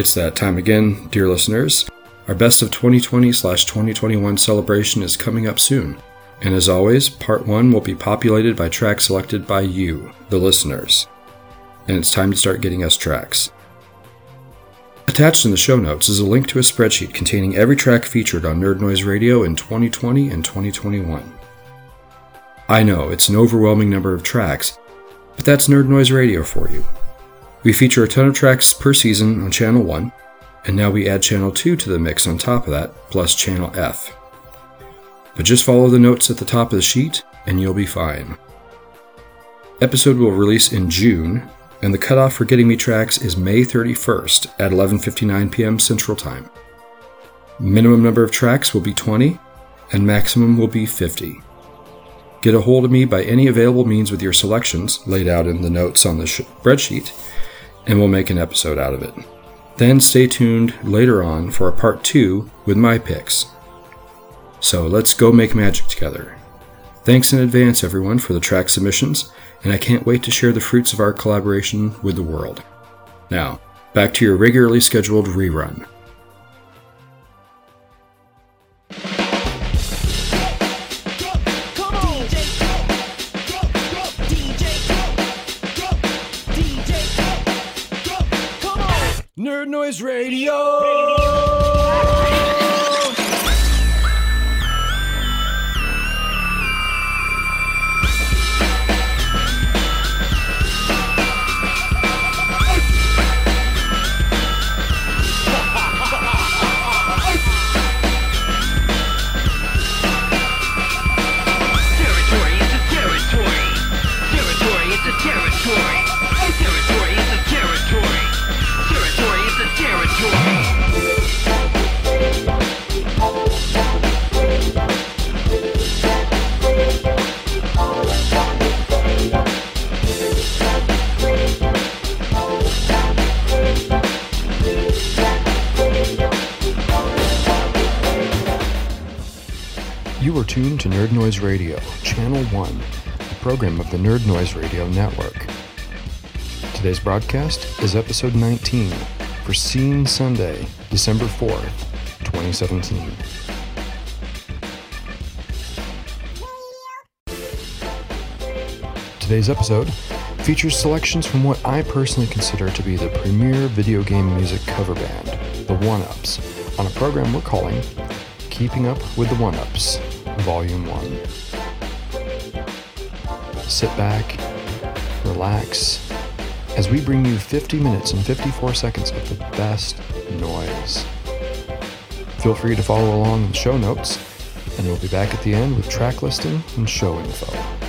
It's that time again, dear listeners. Our best of 2020 slash 2021 celebration is coming up soon. And as always, part one will be populated by tracks selected by you, the listeners. And it's time to start getting us tracks. Attached in the show notes is a link to a spreadsheet containing every track featured on Nerd Noise Radio in 2020 and 2021. I know it's an overwhelming number of tracks, but that's Nerd Noise Radio for you. We feature a ton of tracks per season on Channel 1, and now we add Channel 2 to the mix on top of that, plus Channel F. But just follow the notes at the top of the sheet, and you'll be fine. Episode will release in June, and the cutoff for getting me tracks is May 31st at 11:59 p.m. Central Time. Minimum number of tracks will be 20, and maximum will be 50. Get a hold of me by any available means with your selections, laid out in the notes on the spreadsheet, and we'll make an episode out of it. Then stay tuned later on for a part two with my picks. So let's go make magic together. Thanks in advance, everyone, for the track submissions, and I can't wait to share the fruits of our collaboration with the world. Now, back to your regularly scheduled rerun. Nerd Noise Radio! Territory Noise Radio, Channel 1, a program of the Nerd Noise Radio Network. Today's broadcast is episode 19 for Scene Sunday, December 4th, 2017. Today's episode features selections from what I personally consider to be the premier video game music cover band, the One Ups, on a program we're calling Keeping Up with the One Ups, Volume 1. Sit back, relax, as we bring you 50 minutes and 54 seconds of the best noise. Feel free to follow along in the show notes, and we'll be back at the end with track listing and show info.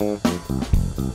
Música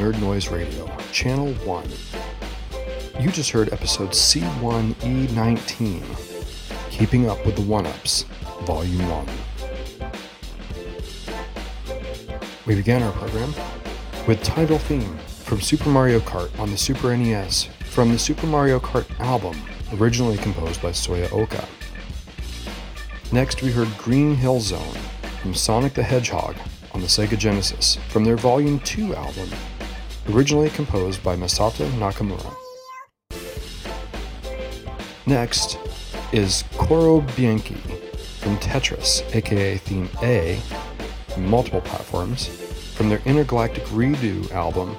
Nerd Noise Radio, Channel 1. You just heard episode C1E19, Keeping Up with the One Ups, Volume 1. We began our program with title theme from Super Mario Kart on the Super NES from the Super Mario Kart album, originally composed by Soyo Oka. Next, we heard Green Hill Zone from Sonic the Hedgehog on the Sega Genesis from their Volume 2 album, originally composed by Masato Nakamura. Next is Koro Bianchi from Tetris, aka Theme A, multiple platforms, from their Intergalactic Redo album,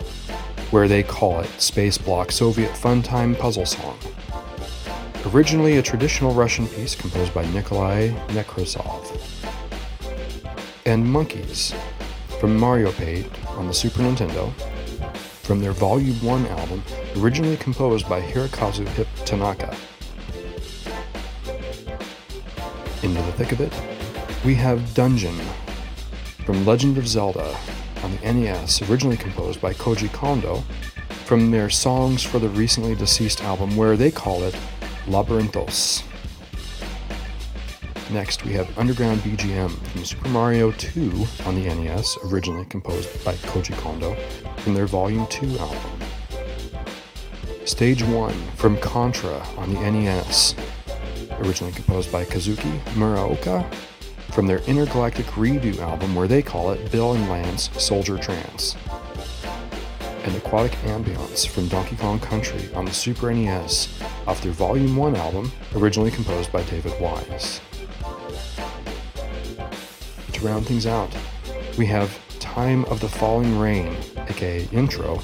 where they call it Space Block Soviet Funtime Puzzle Song. Originally a traditional Russian piece composed by Nikolai Nekrasov and Monkeys from Mario Paint on the Super Nintendo from their Volume 1 album, originally composed by Hirokazu Hip Tanaka. Into the thick of it, we have Dungeon from Legend of Zelda on the NES, originally composed by Koji Kondo, from their Songs for the Recently Deceased album, where they call it Labyrinthos. Next, we have Underground BGM from Super Mario 2 on the NES, originally composed by Koji Kondo, from their Volume 2 album. Stage 1 from Contra on the NES, originally composed by Kazuki Muraoka, from their Intergalactic Redo album, where they call it Bill and Lance Soldier Trance. And Aquatic Ambience from Donkey Kong Country on the Super NES, off their Volume 1 album, originally composed by David Wise to round things out, we have Time of the Falling Rain, aka Intro,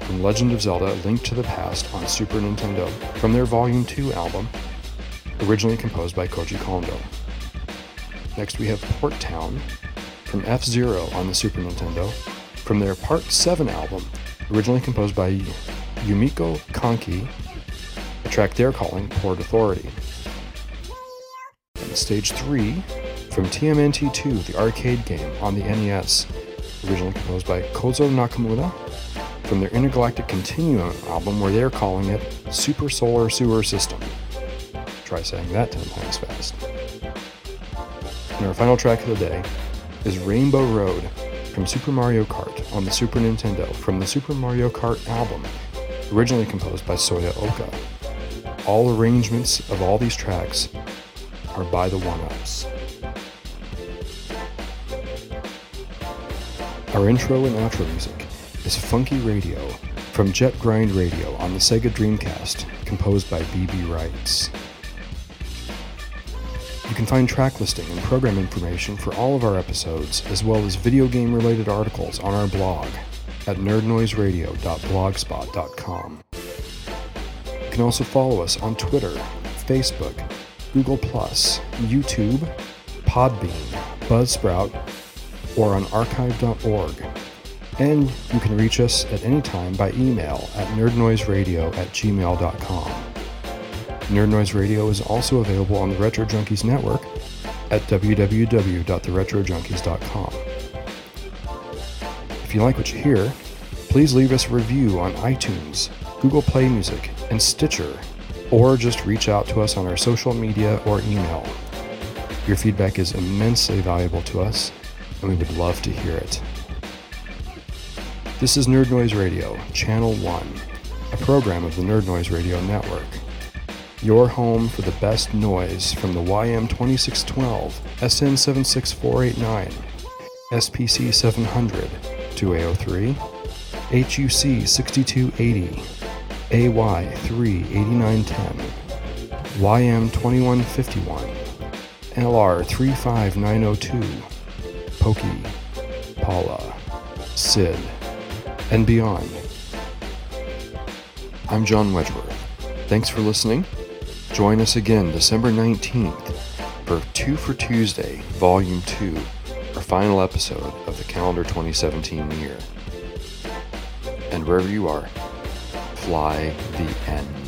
from Legend of Zelda Link to the Past on Super Nintendo, from their Volume 2 album, originally composed by Koji Kondo. Next, we have Port Town from F Zero on the Super Nintendo, from their Part 7 album, originally composed by Yumiko Kanki, a track they're calling Port Authority. And Stage 3 from TMNT 2, the arcade game on the NES, originally composed by Kozo Nakamura, from their Intergalactic Continuum album, where they're calling it Super Solar Sewer System. Try saying that 10 times fast. And our final track of the day is Rainbow Road from Super Mario Kart on the Super Nintendo from the Super Mario Kart album, originally composed by Soyo Oka. All arrangements of all these tracks are by the One Ups. Our intro and outro music is Funky Radio from Jet Grind Radio on the Sega Dreamcast, composed by BB Rights. You can find track listing and program information for all of our episodes, as well as video game related articles on our blog at nerdnoiseradio.blogspot.com. You can also follow us on Twitter, Facebook, Google, Plus, YouTube, Podbean, Buzzsprout, or on archive.org. And you can reach us at any time by email at nerdnoiseradio at gmail.com. Nerd Noise Radio is also available on the Retro Junkies network at www.theretrojunkies.com. If you like what you hear, please leave us a review on iTunes, Google Play Music, and Stitcher, or just reach out to us on our social media or email. Your feedback is immensely valuable to us, and we would love to hear it. This is Nerd Noise Radio, Channel 1, a program of the Nerd Noise Radio Network. Your home for the best noise from the YM2612, SN76489, SPC 700, 2A03, HUC 6280, AY 38910, Pokey, Paula, Sid, and beyond. I'm John Wedgeworth. Thanks for listening. Join us again December 19th for Two for Tuesday, Volume 2, our final episode of the calendar 2017 year. And wherever you are, fly the N.